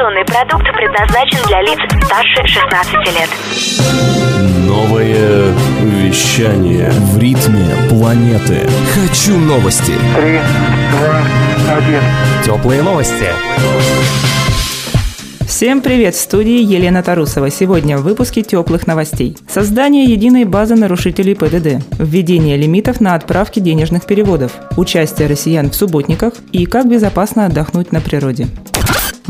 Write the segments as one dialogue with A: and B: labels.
A: Информационный продукт предназначен для лиц старше 16 лет.
B: Новое вещание в ритме планеты.
C: Хочу новости.
D: Три, два, один.
C: Теплые новости.
E: Всем привет! В студии Елена Тарусова. Сегодня в выпуске теплых новостей. Создание единой базы нарушителей ПДД. Введение лимитов на отправки денежных переводов. Участие россиян в субботниках и как безопасно отдохнуть на природе.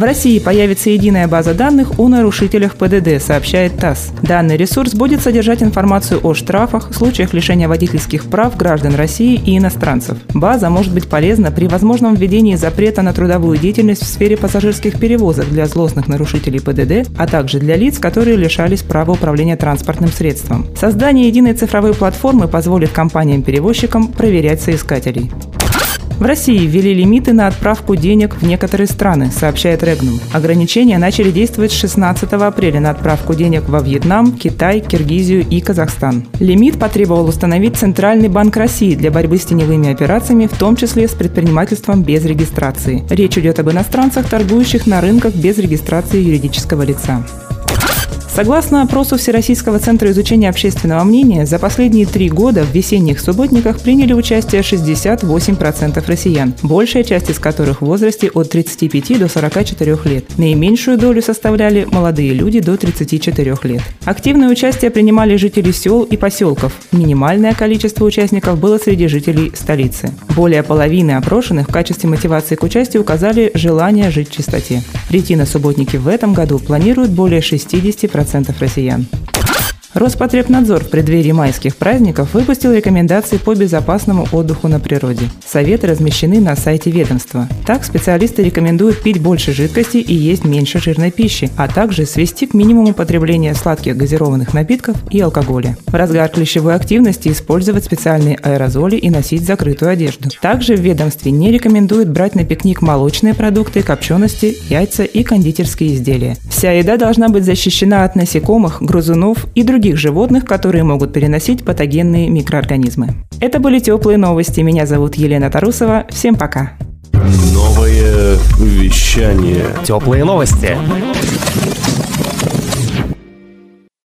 E: В России появится единая база данных о нарушителях ПДД, сообщает ТАСС. Данный ресурс будет содержать информацию о штрафах, случаях лишения водительских прав граждан России и иностранцев. База может быть полезна при возможном введении запрета на трудовую деятельность в сфере пассажирских перевозок для злостных нарушителей ПДД, а также для лиц, которые лишались права управления транспортным средством. Создание единой цифровой платформы позволит компаниям-перевозчикам проверять соискателей. В России ввели лимиты на отправку денег в некоторые страны, сообщает Регнум. Ограничения начали действовать с 16 апреля на отправку денег во Вьетнам, Китай, Киргизию и Казахстан. Лимит потребовал установить Центральный банк России для борьбы с теневыми операциями, в том числе с предпринимательством без регистрации. Речь идет об иностранцах, торгующих на рынках без регистрации юридического лица. Согласно опросу Всероссийского центра изучения общественного мнения, за последние три года в весенних субботниках приняли участие 68% россиян, большая часть из которых в возрасте от 35 до 44 лет. Наименьшую долю составляли молодые люди до 34 лет. Активное участие принимали жители сел и поселков. Минимальное количество участников было среди жителей столицы. Более половины опрошенных в качестве мотивации к участию указали желание жить в чистоте. Прийти на субботники в этом году планируют более 60% 10% россиян. Роспотребнадзор в преддверии майских праздников выпустил рекомендации по безопасному отдыху на природе. Советы размещены на сайте ведомства. Так, специалисты рекомендуют пить больше жидкости и есть меньше жирной пищи, а также свести к минимуму потребление сладких газированных напитков и алкоголя. В разгар клещевой активности использовать специальные аэрозоли и носить закрытую одежду. Также в ведомстве не рекомендуют брать на пикник молочные продукты, копчености, яйца и кондитерские изделия. Вся еда должна быть защищена от насекомых, грызунов и других других животных, которые могут переносить патогенные микроорганизмы. Это были теплые новости. Меня зовут Елена Тарусова. Всем пока.
B: Новое вещание.
C: Теплые новости.